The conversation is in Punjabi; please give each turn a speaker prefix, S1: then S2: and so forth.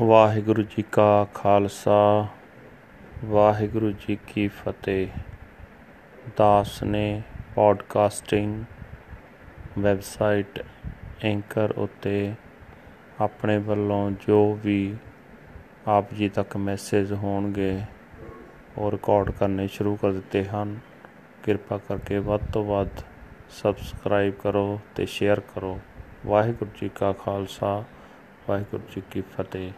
S1: ਵਾਹਿਗੁਰੂ ਜੀ ਕਾ ਖਾਲਸਾ, ਵਾਹਿਗੁਰੂ ਜੀ ਕੀ ਫਤਿਹ। ਦਾਸ ਨੇ ਪੋਡਕਾਸਟਿੰਗ ਵੈਬਸਾਈਟ ਐਂਕਰ ਉੱਤੇ ਆਪਣੇ ਵੱਲੋਂ ਜੋ ਵੀ ਆਪ ਜੀ ਤੱਕ ਮੈਸੇਜ ਹੋਣਗੇ ਉਹ ਰਿਕਾਰਡ ਕਰਨੇ ਸ਼ੁਰੂ ਕਰ ਦਿੱਤੇ ਹਨ। ਕਿਰਪਾ ਕਰਕੇ ਵੱਧ ਤੋਂ ਵੱਧ ਸਬਸਕ੍ਰਾਈਬ ਕਰੋ ਤੇ ਸ਼ੇਅਰ ਕਰੋ। ਵਾਹਿਗੁਰੂ ਜੀ ਕਾ ਖਾਲਸਾ ਵਾਹਿਗੁਰੂ ਜੀ ਕੀ ਫਤਿਹ।